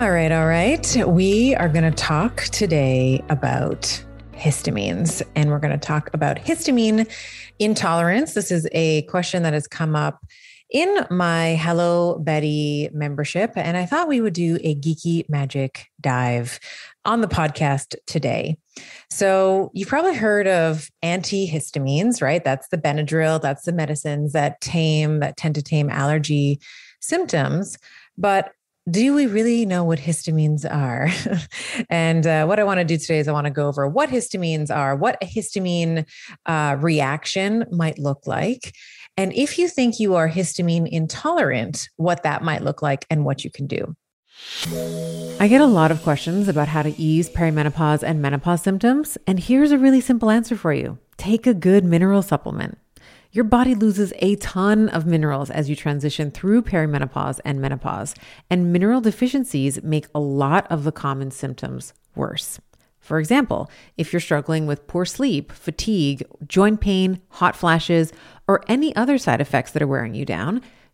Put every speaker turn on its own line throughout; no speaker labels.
All right, all right. We are going to talk today about histamines, and we're going to talk about histamine intolerance. This is a question that has come up in my Hello Betty membership, and I thought we would do a geeky magic dive on the podcast today. So, you've probably heard of antihistamines, right? That's the Benadryl, that's the medicines that tame, that tend to tame allergy symptoms. But do we really know what histamines are? and uh, what I want to do today is I want to go over what histamines are, what a histamine uh, reaction might look like. And if you think you are histamine intolerant, what that might look like and what you can do.
I get a lot of questions about how to ease perimenopause and menopause symptoms. And here's a really simple answer for you take a good mineral supplement. Your body loses a ton of minerals as you transition through perimenopause and menopause, and mineral deficiencies make a lot of the common symptoms worse. For example, if you're struggling with poor sleep, fatigue, joint pain, hot flashes, or any other side effects that are wearing you down,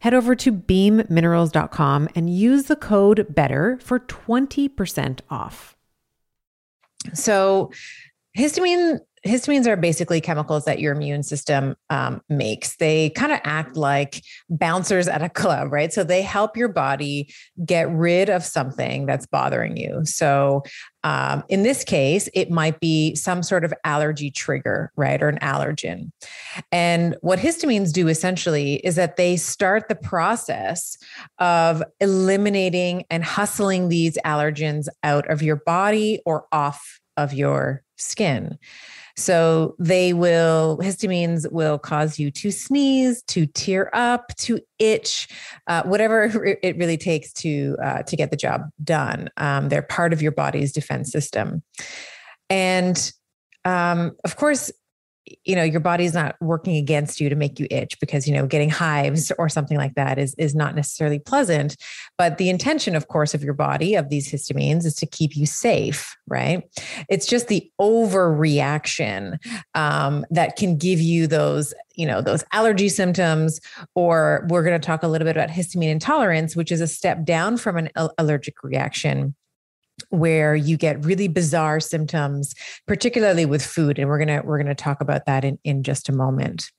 head over to beamminerals.com and use the code BETTER for 20% off.
So, histamine histamines are basically chemicals that your immune system um, makes. They kind of act like bouncers at a club, right? So they help your body get rid of something that's bothering you. So um, in this case, it might be some sort of allergy trigger, right? Or an allergen. And what histamines do essentially is that they start the process of eliminating and hustling these allergens out of your body or off of your skin. So they will, histamines will cause you to sneeze, to tear up, to itch, uh, whatever it really takes to, uh, to get the job done. Um, they're part of your body's defense system. And um, of course, you know your body's not working against you to make you itch because you know getting hives or something like that is is not necessarily pleasant. But the intention of course of your body of these histamines is to keep you safe right? It's just the overreaction um, that can give you those you know those allergy symptoms or we're going to talk a little bit about histamine intolerance which is a step down from an allergic reaction where you get really bizarre symptoms particularly with food and we're to we're to talk about that in in just a moment.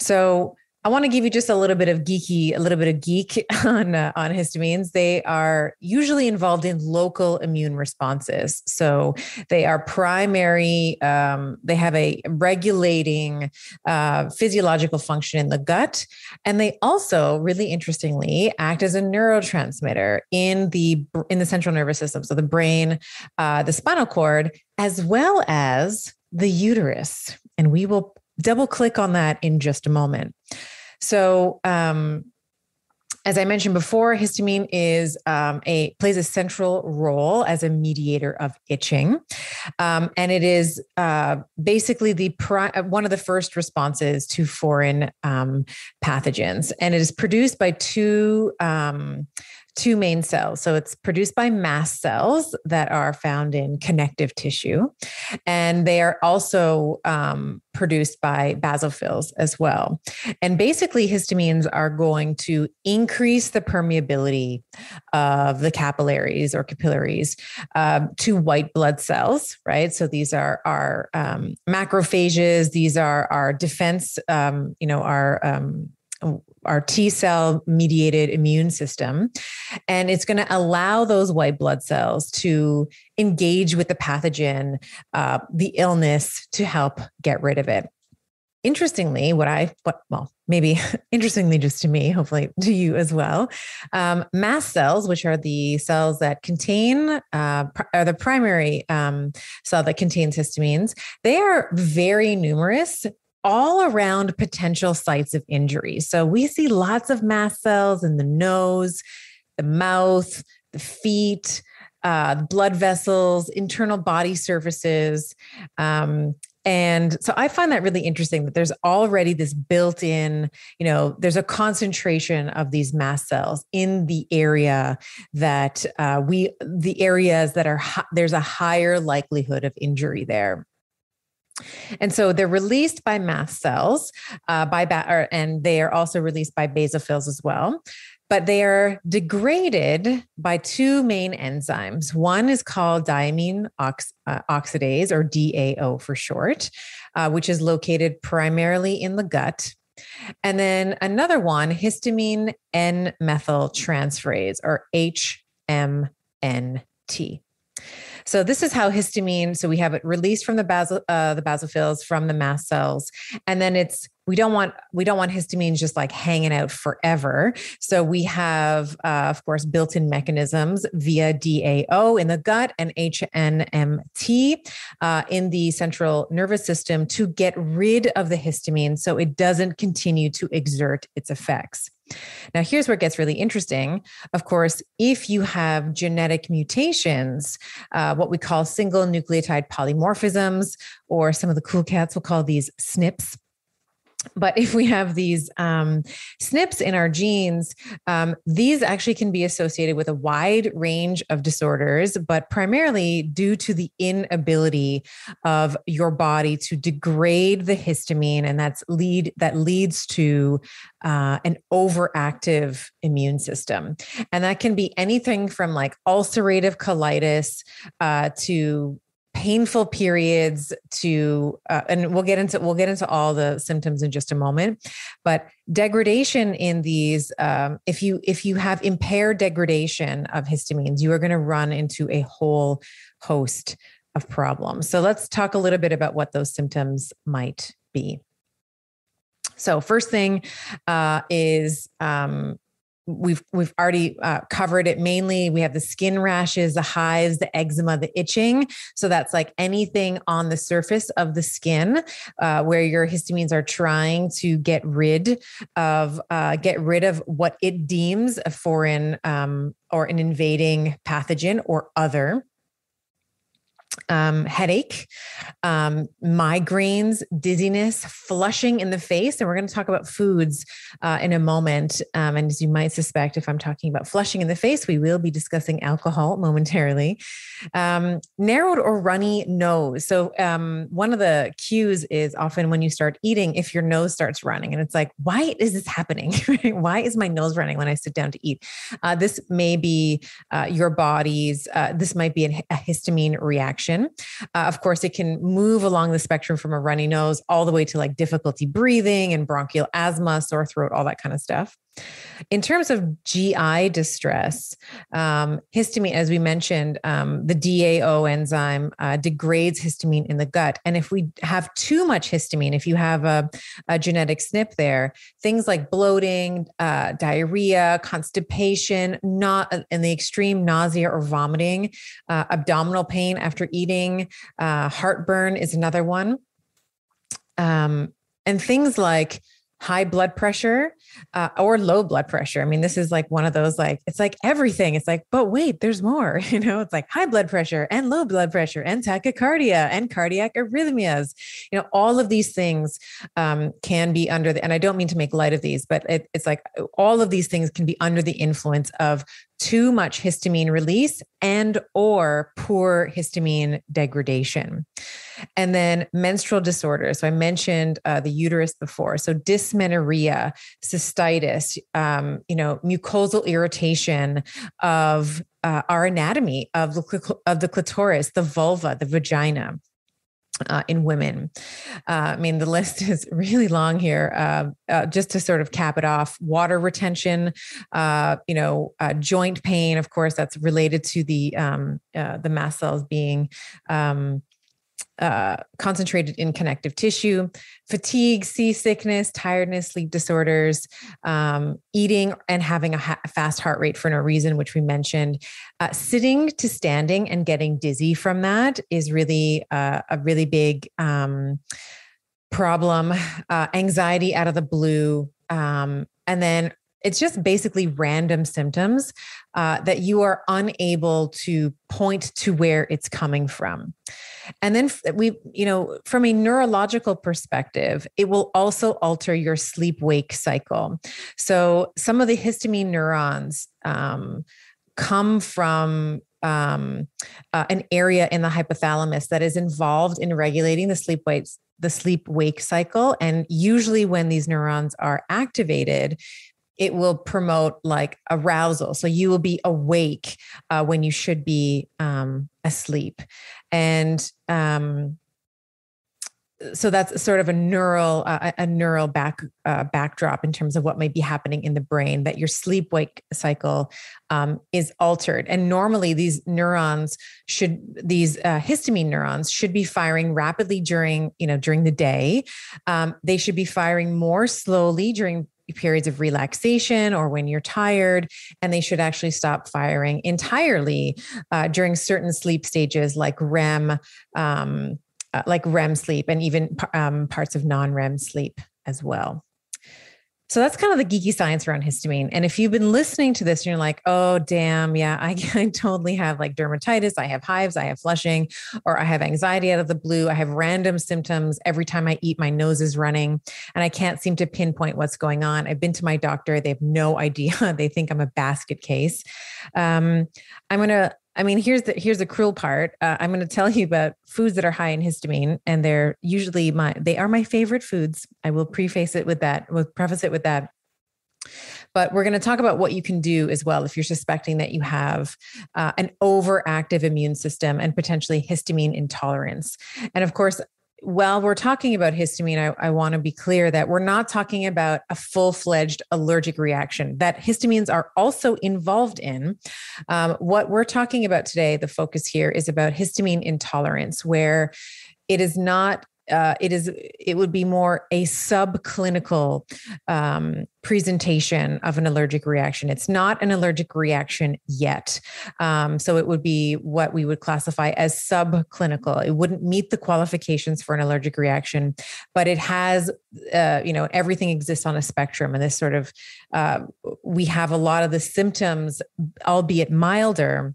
So I want to give you just a little bit of geeky, a little bit of geek on uh, on histamines. They are usually involved in local immune responses. So they are primary. Um, they have a regulating uh, physiological function in the gut, and they also, really interestingly, act as a neurotransmitter in the in the central nervous system. So the brain, uh, the spinal cord, as well as the uterus. And we will double click on that in just a moment. So, um, as I mentioned before, histamine is um, a plays a central role as a mediator of itching, um, and it is uh, basically the pri- uh, one of the first responses to foreign um, pathogens, and it is produced by two um, two main cells. So it's produced by mast cells that are found in connective tissue. And they are also um, produced by basophils as well. And basically, histamines are going to increase the permeability of the capillaries or capillaries uh, to white blood cells, right? So these are our um, macrophages, these are our defense, um, you know, our um, our T cell mediated immune system. And it's going to allow those white blood cells to engage with the pathogen, uh, the illness, to help get rid of it. interestingly, what I, what, well, maybe interestingly just to me, hopefully to you as well, um, mast cells, which are the cells that contain, uh, pr- are the primary um, cell that contains histamines, they are very numerous all around potential sites of injury. So we see lots of mast cells in the nose, the mouth, the feet, uh, blood vessels, internal body surfaces. Um, and so I find that really interesting that there's already this built in, you know, there's a concentration of these mast cells in the area that uh, we, the areas that are, there's a higher likelihood of injury there. And so they're released by mast cells, uh, by ba- or, and they are also released by basophils as well. But they are degraded by two main enzymes. One is called diamine ox- uh, oxidase, or DAO for short, uh, which is located primarily in the gut. And then another one, histamine N methyltransferase, or HMNT. So this is how histamine. So we have it released from the basal, uh, the basophils from the mast cells, and then it's we don't want we don't want histamines just like hanging out forever. So we have, uh, of course, built-in mechanisms via DAO in the gut and HNMT uh, in the central nervous system to get rid of the histamine, so it doesn't continue to exert its effects. Now, here's where it gets really interesting. Of course, if you have genetic mutations, uh, what we call single nucleotide polymorphisms, or some of the cool cats will call these SNPs, but if we have these um, SNPs in our genes, um, these actually can be associated with a wide range of disorders, but primarily due to the inability of your body to degrade the histamine, and that's lead that leads to uh, an overactive immune system, and that can be anything from like ulcerative colitis uh, to painful periods to uh, and we'll get into we'll get into all the symptoms in just a moment but degradation in these um, if you if you have impaired degradation of histamines you are going to run into a whole host of problems. So let's talk a little bit about what those symptoms might be. So first thing uh, is um, we've we've already uh, covered it mainly. We have the skin rashes the hives the eczema the itching. So that's like anything on the surface of the skin uh, where your histamines are trying to get rid of uh, get rid of what it deems a foreign um, or an invading pathogen or other um, headache, um, migraines, dizziness, flushing in the face. And we're going to talk about foods uh, in a moment. Um, and as you might suspect, if I'm talking about flushing in the face, we will be discussing alcohol momentarily. Um, narrowed or runny nose. So, um, one of the cues is often when you start eating, if your nose starts running, and it's like, why is this happening? why is my nose running when I sit down to eat? Uh, this may be uh, your body's, uh, this might be a histamine reaction uh, of course, it can move along the spectrum from a runny nose all the way to like difficulty breathing and bronchial asthma, sore throat, all that kind of stuff. In terms of GI distress, um, histamine, as we mentioned, um, the DAO enzyme uh, degrades histamine in the gut. And if we have too much histamine, if you have a, a genetic SNP there, things like bloating, uh, diarrhea, constipation, not in the extreme nausea or vomiting, uh, abdominal pain after eating, uh, heartburn is another one. Um, and things like high blood pressure uh, or low blood pressure. I mean, this is like one of those like it's like everything. It's like, but wait, there's more. You know, it's like high blood pressure and low blood pressure and tachycardia and cardiac arrhythmias. You know, all of these things um, can be under the. And I don't mean to make light of these, but it, it's like all of these things can be under the influence of too much histamine release and or poor histamine degradation. And then menstrual disorders. So i mentioned uh, the uterus before. So dysmenorrhea cystitis um, you know mucosal irritation of uh, our anatomy of the, of the clitoris the vulva the vagina uh, in women. Uh, I mean, the list is really long here. Uh, uh just to sort of cap it off, water retention, uh, you know, uh, joint pain. Of course, that's related to the um, the mast cells being um, uh, concentrated in connective tissue, fatigue, seasickness, tiredness, sleep disorders, um, eating and having a ha- fast heart rate for no reason, which we mentioned. Uh, sitting to standing and getting dizzy from that is really uh, a really big um, problem. Uh, anxiety out of the blue. Um, and then it's just basically random symptoms uh, that you are unable to point to where it's coming from. And then we, you know, from a neurological perspective, it will also alter your sleep wake cycle. So some of the histamine neurons um, come from um, uh, an area in the hypothalamus that is involved in regulating the sleep wake the sleep wake cycle and usually when these neurons are activated it will promote like arousal. So you will be awake uh, when you should be um, asleep. And um, so that's sort of a neural uh, a neural back uh, backdrop in terms of what might be happening in the brain that your sleep wake cycle um, is altered. And normally these neurons should these uh, histamine neurons should be firing rapidly during you know during the day. Um, they should be firing more slowly during periods of relaxation or when you're tired, and they should actually stop firing entirely uh, during certain sleep stages like REM, um, uh, like REM sleep, and even um, parts of non REM sleep as well. So that's kind of the geeky science around histamine. And if you've been listening to this and you're like, oh, damn, yeah, I, I, totally have like dermatitis, I have hives, I have flushing, or I have anxiety out of the blue, I have random symptoms. Every time I eat, my nose is running and I can't seem to pinpoint what's going on. I've been to my doctor, they have no idea. they think I'm a basket case. Um, I'm going to I mean, here's the here's the cruel part. Uh, I'm going to tell you about foods that are high in histamine, and they're usually my they are my favorite foods. I will preface it with that. We'll preface it with that. But we're going to talk about what you can do as well if you're suspecting that you have uh, an overactive immune system and potentially histamine intolerance. And of course, while we're talking about histamine, I, I want to be clear that we're not talking about a full fledged allergic reaction that histamines are also involved in. Um, what we're talking about today, the focus here is about histamine intolerance, where it is not uh, it is it would be more a subclinical um, presentation of an allergic reaction. It's not an allergic reaction yet, um, so it would be what we would classify as subclinical. It wouldn't meet the qualifications for an allergic reaction, but it has uh, you know everything exists on a spectrum, and this sort of uh, we have a lot of the symptoms, albeit milder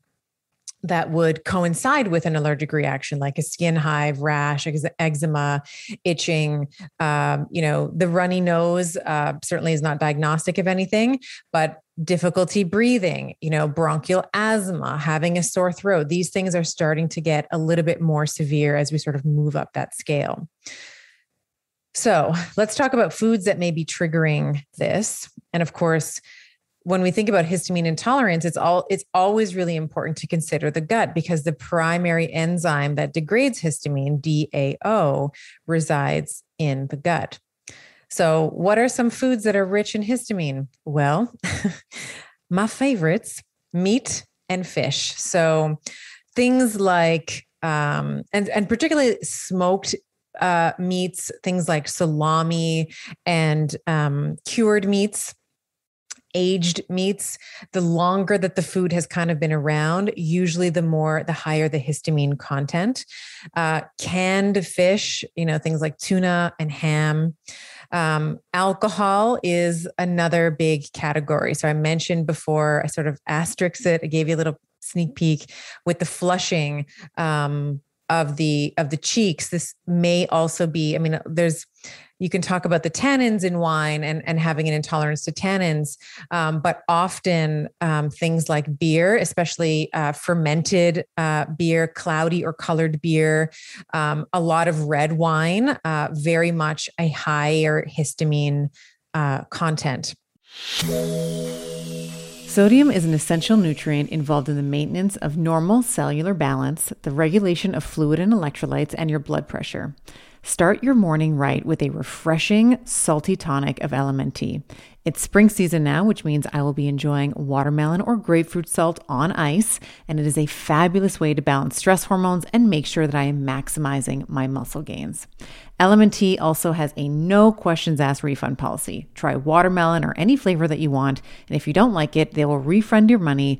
that would coincide with an allergic reaction like a skin hive rash eczema itching um, you know the runny nose uh, certainly is not diagnostic of anything but difficulty breathing you know bronchial asthma having a sore throat. These things are starting to get a little bit more severe as we sort of move up that scale. So let's talk about foods that may be triggering this. And of course when we think about histamine intolerance it's all it's always really important to consider the gut because the primary enzyme that degrades histamine DAO resides in the gut. So, what are some foods that are rich in histamine? Well, my favorites, meat and fish. So, things like um, and and particularly smoked uh, meats, things like salami and um, cured meats aged meats, the longer that the food has kind of been around, usually the more, the higher the histamine content. Uh, canned fish, you know, things like tuna and ham. Um, alcohol is another big category. So I mentioned before, I sort of asterisk it. I gave you a little sneak peek with the flushing um, of the of the cheeks. This may also be. I mean, there's you can talk about the tannins in wine and, and having an intolerance to tannins, um, but often um, things like beer, especially uh, fermented uh, beer, cloudy or colored beer, um, a lot of red wine, uh, very much a higher histamine uh, content.
Sodium is an essential nutrient involved in the maintenance of normal cellular balance, the regulation of fluid and electrolytes, and your blood pressure. Start your morning right with a refreshing, salty tonic of LMNT. It's spring season now, which means I will be enjoying watermelon or grapefruit salt on ice, and it is a fabulous way to balance stress hormones and make sure that I am maximizing my muscle gains. LMNT also has a no questions asked refund policy. Try watermelon or any flavor that you want, and if you don't like it, they will refund your money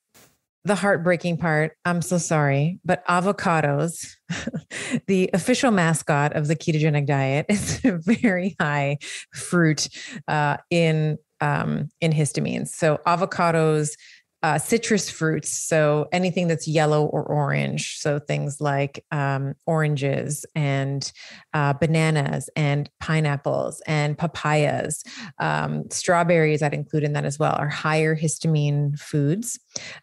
the heartbreaking part, I'm so sorry, but avocados, the official mascot of the ketogenic diet, is a very high fruit uh, in um, in histamines. So avocados uh, citrus fruits. So anything that's yellow or orange. So things like um, oranges and uh, bananas and pineapples and papayas. Um, strawberries, I'd include in that as well, are higher histamine foods.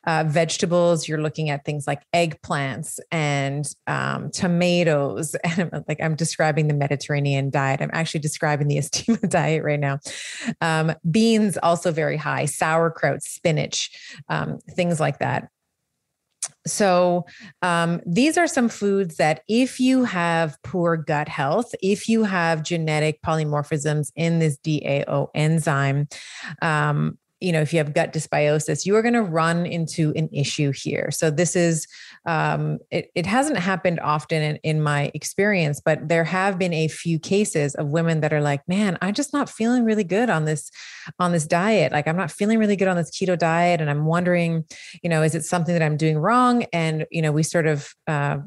Uh, vegetables, you're looking at things like eggplants and um, tomatoes. And I'm, like I'm describing the Mediterranean diet. I'm actually describing the Estima diet right now. Um, beans, also very high. Sauerkraut, spinach um, things like that. So, um, these are some foods that, if you have poor gut health, if you have genetic polymorphisms in this DAO enzyme, um, you know, if you have gut dysbiosis, you are going to run into an issue here. So this is, um, it, it hasn't happened often in, in my experience, but there have been a few cases of women that are like, man, I'm just not feeling really good on this, on this diet. Like I'm not feeling really good on this keto diet. And I'm wondering, you know, is it something that I'm doing wrong? And, you know, we sort of, uh,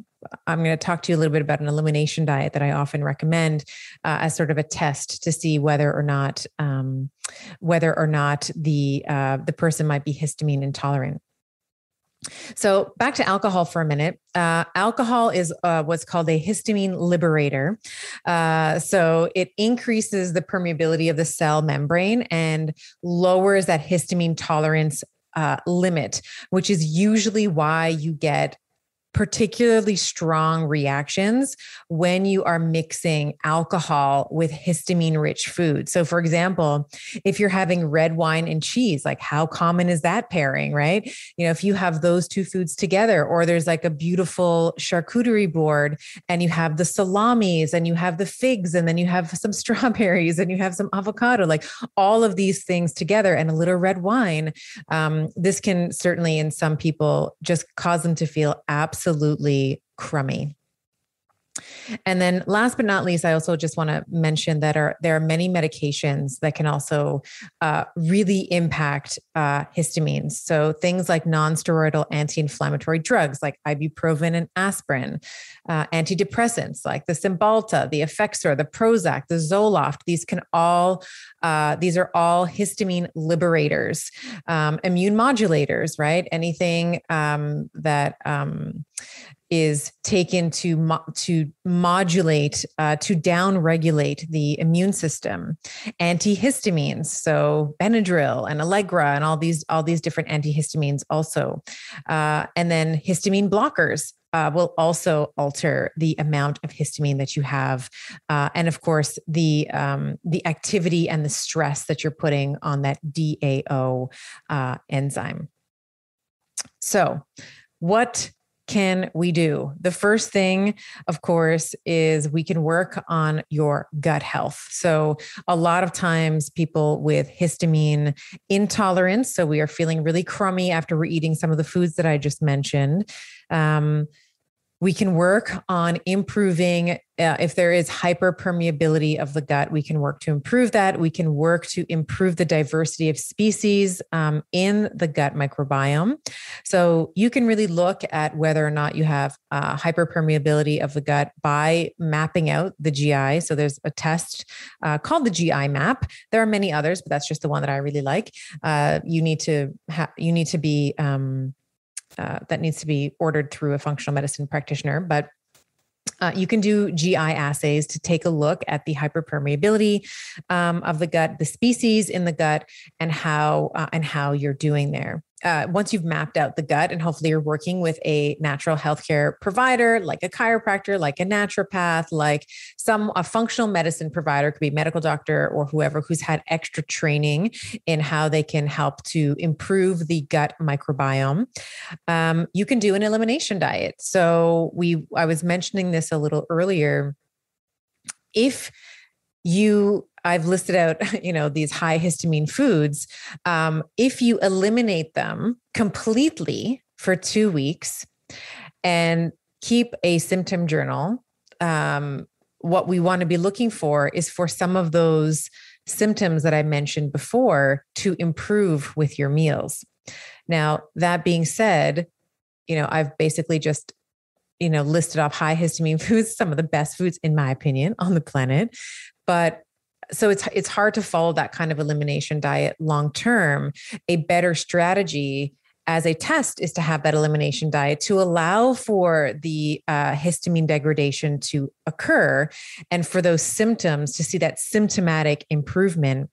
I'm going to talk to you a little bit about an elimination diet that I often recommend uh, as sort of a test to see whether or not um, whether or not the uh, the person might be histamine intolerant. So back to alcohol for a minute. Uh, alcohol is uh, what's called a histamine liberator. Uh, so it increases the permeability of the cell membrane and lowers that histamine tolerance uh, limit, which is usually why you get particularly strong reactions when you are mixing alcohol with histamine rich food. So, for example, if you're having red wine and cheese, like how common is that pairing, right? You know, if you have those two foods together, or there's like a beautiful charcuterie board and you have the salamis and you have the figs and then you have some strawberries and you have some avocado, like all of these things together and a little red wine, um, this can certainly in some people just cause them to feel absolutely absolutely crummy. And then last but not least, I also just want to mention that are, there are many medications that can also uh, really impact uh, histamines. So things like nonsteroidal anti-inflammatory drugs like ibuprofen and aspirin, uh, antidepressants like the Cymbalta, the Effexor, the Prozac, the Zoloft. These can all uh, these are all histamine liberators, um, immune modulators, right? Anything um, that um, is taken to mo- to modulate uh, to down regulate the immune system antihistamines so benadryl and allegra and all these all these different antihistamines also uh, and then histamine blockers uh, will also alter the amount of histamine that you have, uh, and of course the um, the activity and the stress that you're putting on that DAO uh, enzyme. So, what can we do? The first thing, of course, is we can work on your gut health. So, a lot of times people with histamine intolerance, so we are feeling really crummy after we're eating some of the foods that I just mentioned. Um, we can work on improving uh, if there is hyperpermeability of the gut we can work to improve that. We can work to improve the diversity of species um, in the gut microbiome. So you can really look at whether or not you have uh, hyperpermeability of the gut by mapping out the gi so there's a test uh, called the gi map. There are many others but that's just the one that i really like. Uh, you need to have you need to be um, uh, that needs to be ordered through a functional medicine practitioner. But Uh, you can do GI assays to take a look at the hyperpermeability um, of the gut, the species in the gut, and how uh, and how you're doing there uh, once you've mapped out the gut and hopefully you're working with a natural healthcare provider like a chiropractor like a naturopath like some a functional medicine provider could be medical doctor or whoever who's had extra training in how they can help to improve the gut microbiome. Um, you can do an elimination diet. So we i was mentioning this a little earlier. If you I've listed out, you know, these high histamine foods. Um, if you eliminate them completely for two weeks and keep a symptom journal, um, what we want to be looking for is for some of those symptoms that I mentioned before to improve with your meals. Now, that being said, you know, I've basically just you know listed off high histamine foods some of the best foods in my opinion on the planet but so it's it's hard to follow that kind of elimination diet long term. A better strategy as a test is to have that elimination diet to allow for the uh, histamine degradation to occur and for those symptoms to see that symptomatic improvement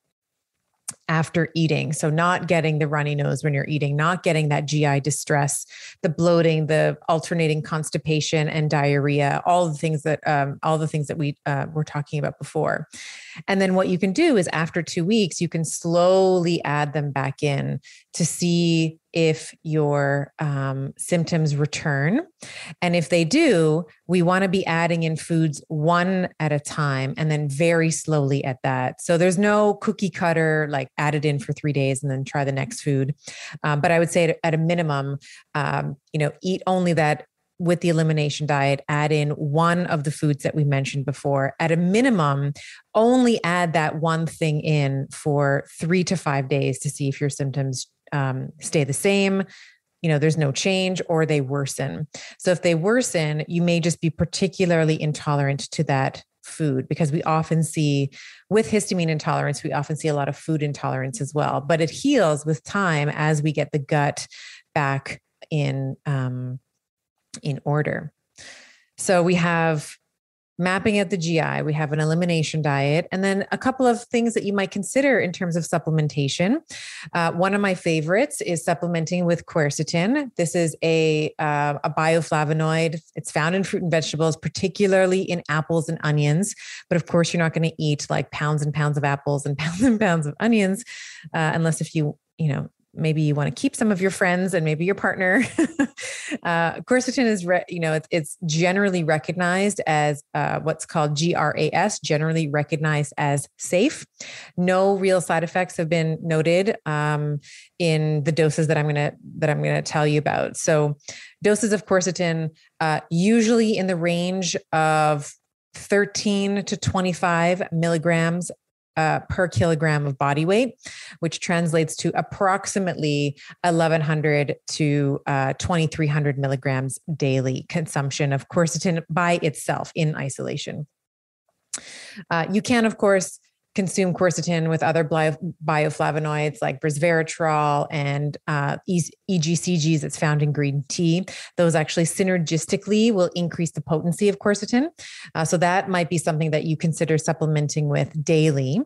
after eating. So, not getting the runny nose when you're eating, not getting that GI distress, the bloating, the alternating constipation and diarrhea, all the things that, um, all the things that we uh, were talking about before. And then what you can do is after two weeks, you can slowly add them back in to see if your um, symptoms return. And if they do, we want to be adding in foods one at a time and then very slowly at that. So there's no cookie cutter, like add it in for three days and then try the next food. Um, but I would say at a minimum, um, you know, eat only that with the elimination diet, add in one of the foods that we mentioned before. At a minimum, only add that one thing in for three to five days to see if your symptoms um, stay the same you know there's no change or they worsen so if they worsen you may just be particularly intolerant to that food because we often see with histamine intolerance we often see a lot of food intolerance as well but it heals with time as we get the gut back in um, in order. So we have mapping out the GI, we have an elimination diet, and then a couple of things that you might consider in terms of supplementation. Uh, one of my favorites is supplementing with quercetin. This is a, uh, a bioflavonoid. It's found in fruit and vegetables, particularly in apples and onions. But of course, you're not going to eat like pounds and pounds of apples and pounds and pounds of onions, uh, unless if you you know maybe you want to keep some of your friends and maybe your partner. uh, quercetin is, re- you know, it's, it's generally recognized as uh, what's called GRAS, generally recognized as safe. No real side effects have been noted um, in the doses that I'm gonna that I'm gonna tell you about. So, doses of quercetin uh, usually in the range of 13 to 25 milligrams uh, per kilogram of body weight, which translates to approximately 1100 to uh, 2300 milligrams daily consumption of quercetin by itself in isolation. Uh, you can, of course, consume quercetin with other bioflavonoids like resveratrol and uh, EGCGs that's found in green tea. Those actually synergistically will increase the potency of quercetin. Uh, so that might be something that you consider supplementing with daily.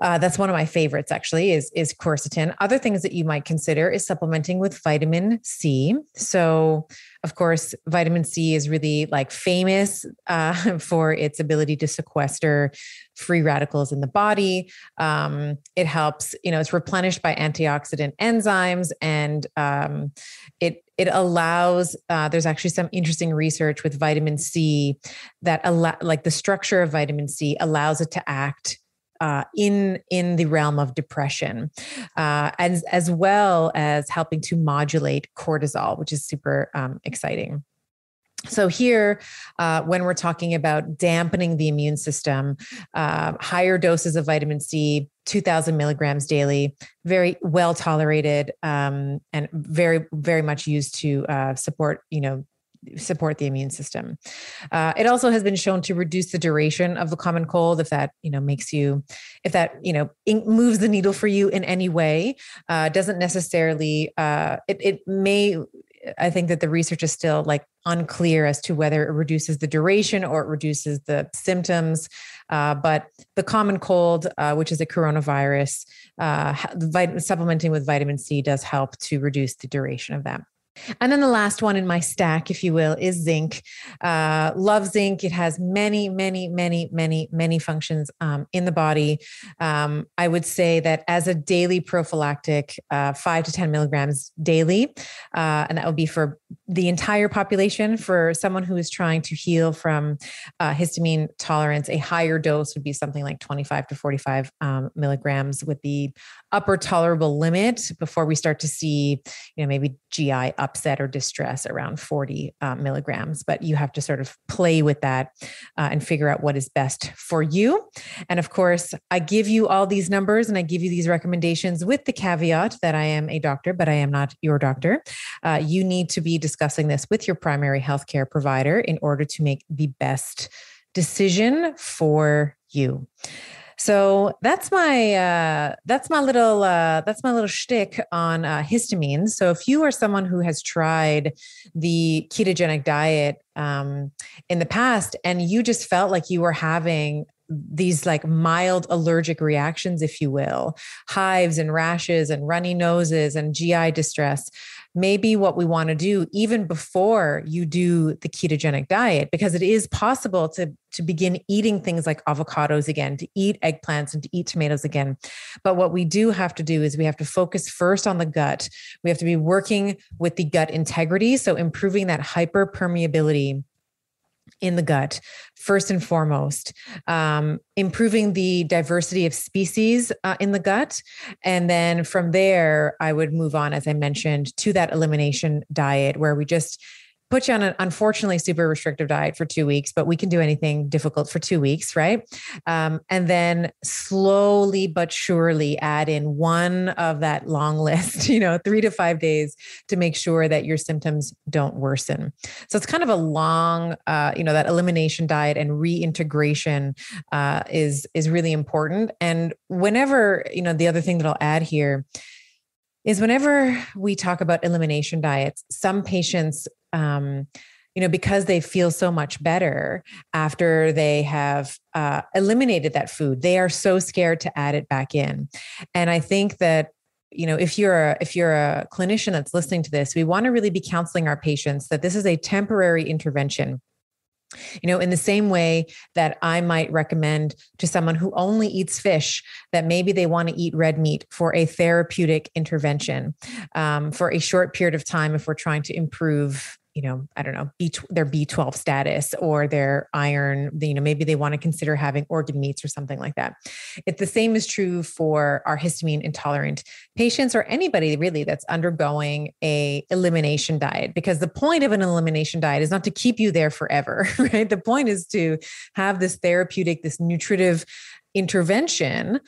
Uh, that's one of my favorites actually is is quercetin. Other things that you might consider is supplementing with vitamin C. So, of course, vitamin C is really like famous uh, for its ability to sequester free radicals in the body. Um, it helps, you know, it's replenished by antioxidant enzymes, and um, it it allows. Uh, there's actually some interesting research with vitamin C that allow, like the structure of vitamin C allows it to act uh, in in the realm of depression, uh, as as well as helping to modulate cortisol, which is super um, exciting. So here, uh, when we're talking about dampening the immune system, uh, higher doses of vitamin C, 2,000 milligrams daily, very well tolerated, um, and very very much used to uh, support you know support the immune system. Uh, it also has been shown to reduce the duration of the common cold if that you know makes you if that you know moves the needle for you in any way. Uh, doesn't necessarily uh, it it may I think that the research is still like unclear as to whether it reduces the duration or it reduces the symptoms. Uh, but the common cold, uh, which is a coronavirus, uh, vit- supplementing with vitamin C does help to reduce the duration of that. And then the last one in my stack, if you will, is zinc. Uh, love zinc. It has many, many, many, many, many functions um, in the body. Um, I would say that as a daily prophylactic, uh, five to 10 milligrams daily, uh, and that would be for the entire population. For someone who is trying to heal from uh, histamine tolerance, a higher dose would be something like 25 to 45 um, milligrams with the upper tolerable limit before we start to see, you know, maybe GI upset or distress around 40 uh, milligrams. But you have to sort of play with that uh, and figure out what is best for you. And of course, I give you all these numbers and I give you these recommendations with the caveat that I am a doctor, but I am not your doctor. Uh, you need to be discussing this with your primary healthcare provider in order to make the best decision for you. So that's my uh, that's my little uh, that's my little shtick on uh, histamines. So if you are someone who has tried the ketogenic diet um, in the past and you just felt like you were having these like mild allergic reactions, if you will, hives and rashes and runny noses and GI distress, maybe what we want to do even before you do the ketogenic diet because it is possible to to begin eating things like avocados again to eat eggplants and to eat tomatoes again. But what we do have to do is we have to focus first on the gut. We have to be working with the gut integrity so improving that hyperpermeability in the gut, first and foremost, um, improving the diversity of species uh, in the gut. And then from there, I would move on, as I mentioned, to that elimination diet where we just put you on an unfortunately super restrictive diet for two weeks, but we can do anything difficult for two weeks, right? Um, and then slowly but surely add in one of that long list, you know, three to five days to make sure that your symptoms don't worsen. So it's kind of a long, uh, you know, that elimination diet and reintegration uh, is is really important. And whenever, you know, the other thing that I'll add here is whenever we talk about elimination diets, some patients um, you know, because they feel so much better after they have uh, eliminated that food, they are so scared to add it back in. And I think that you know if you're a if you're a clinician that's listening to this we want to really be counseling our patients that this is a temporary intervention you know, in the same way that I might recommend to someone who only eats fish that maybe they want to eat red meat for a therapeutic intervention um, for a short period of time if we're trying to improve you know, I don't know, B, their B12 status or their iron, you know, maybe they want to consider having organ meats or something like that. It's the same is true for our histamine intolerant patients or anybody really that's undergoing a elimination diet because the point of an elimination diet is not to keep you there forever, right? The point is to have this therapeutic, this nutritive intervention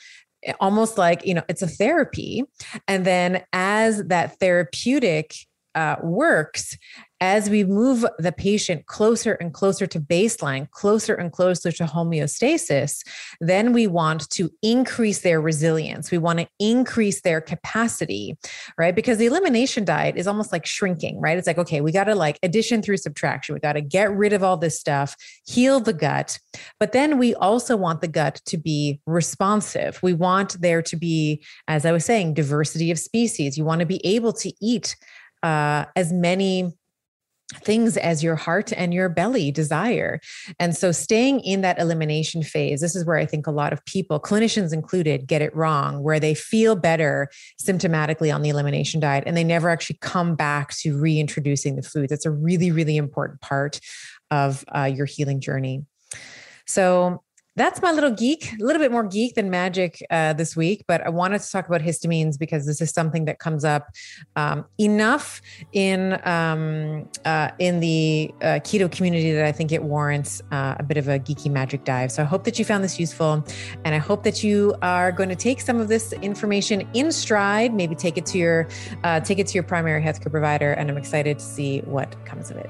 eh, almost like you know it's a therapy and then as that therapeutic uh, works as we move the patient closer and closer to baseline, closer and closer to homeostasis, then we want to increase their resilience. We want to increase their capacity, right? Because the elimination diet is almost like shrinking, right? It's like, okay, we got to like addition through subtraction. We got to get rid of all this stuff, heal the gut. But then we also want the gut to be responsive. We want there to be, as I was saying, diversity of species. You want to be able to eat uh, as many things as your heart and your belly desire. And so staying in that elimination phase, this is where I think a lot of people, clinicians included, get it wrong, where they feel better symptomatically on the elimination diet and they never actually come back to reintroducing the food. That's a really, really important part of uh, your healing journey. So that's my little geek, a little bit more geek than magic uh, this week, but I wanted to talk about histamines because this is something that comes up um, enough in um, uh, in the uh, keto community that I think it warrants uh, a bit of a geeky magic dive. So I hope that you found this useful, and I hope that you are going to take some of this information in stride, maybe take it to your uh, take it to your primary healthcare provider, and I'm excited to see what comes of it.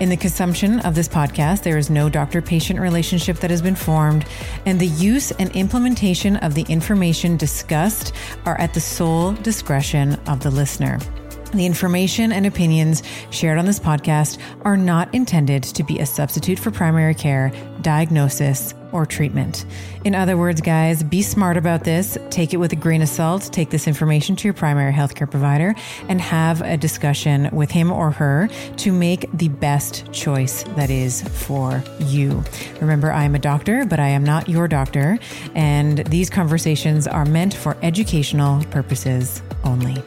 In the consumption of this podcast, there is no doctor patient relationship that has been formed, and the use and implementation of the information discussed are at the sole discretion of the listener. The information and opinions shared on this podcast are not intended to be a substitute for primary care, diagnosis, or treatment. In other words, guys, be smart about this. Take it with a grain of salt. Take this information to your primary healthcare provider and have a discussion with him or her to make the best choice that is for you. Remember, I am a doctor, but I am not your doctor. And these conversations are meant for educational purposes only.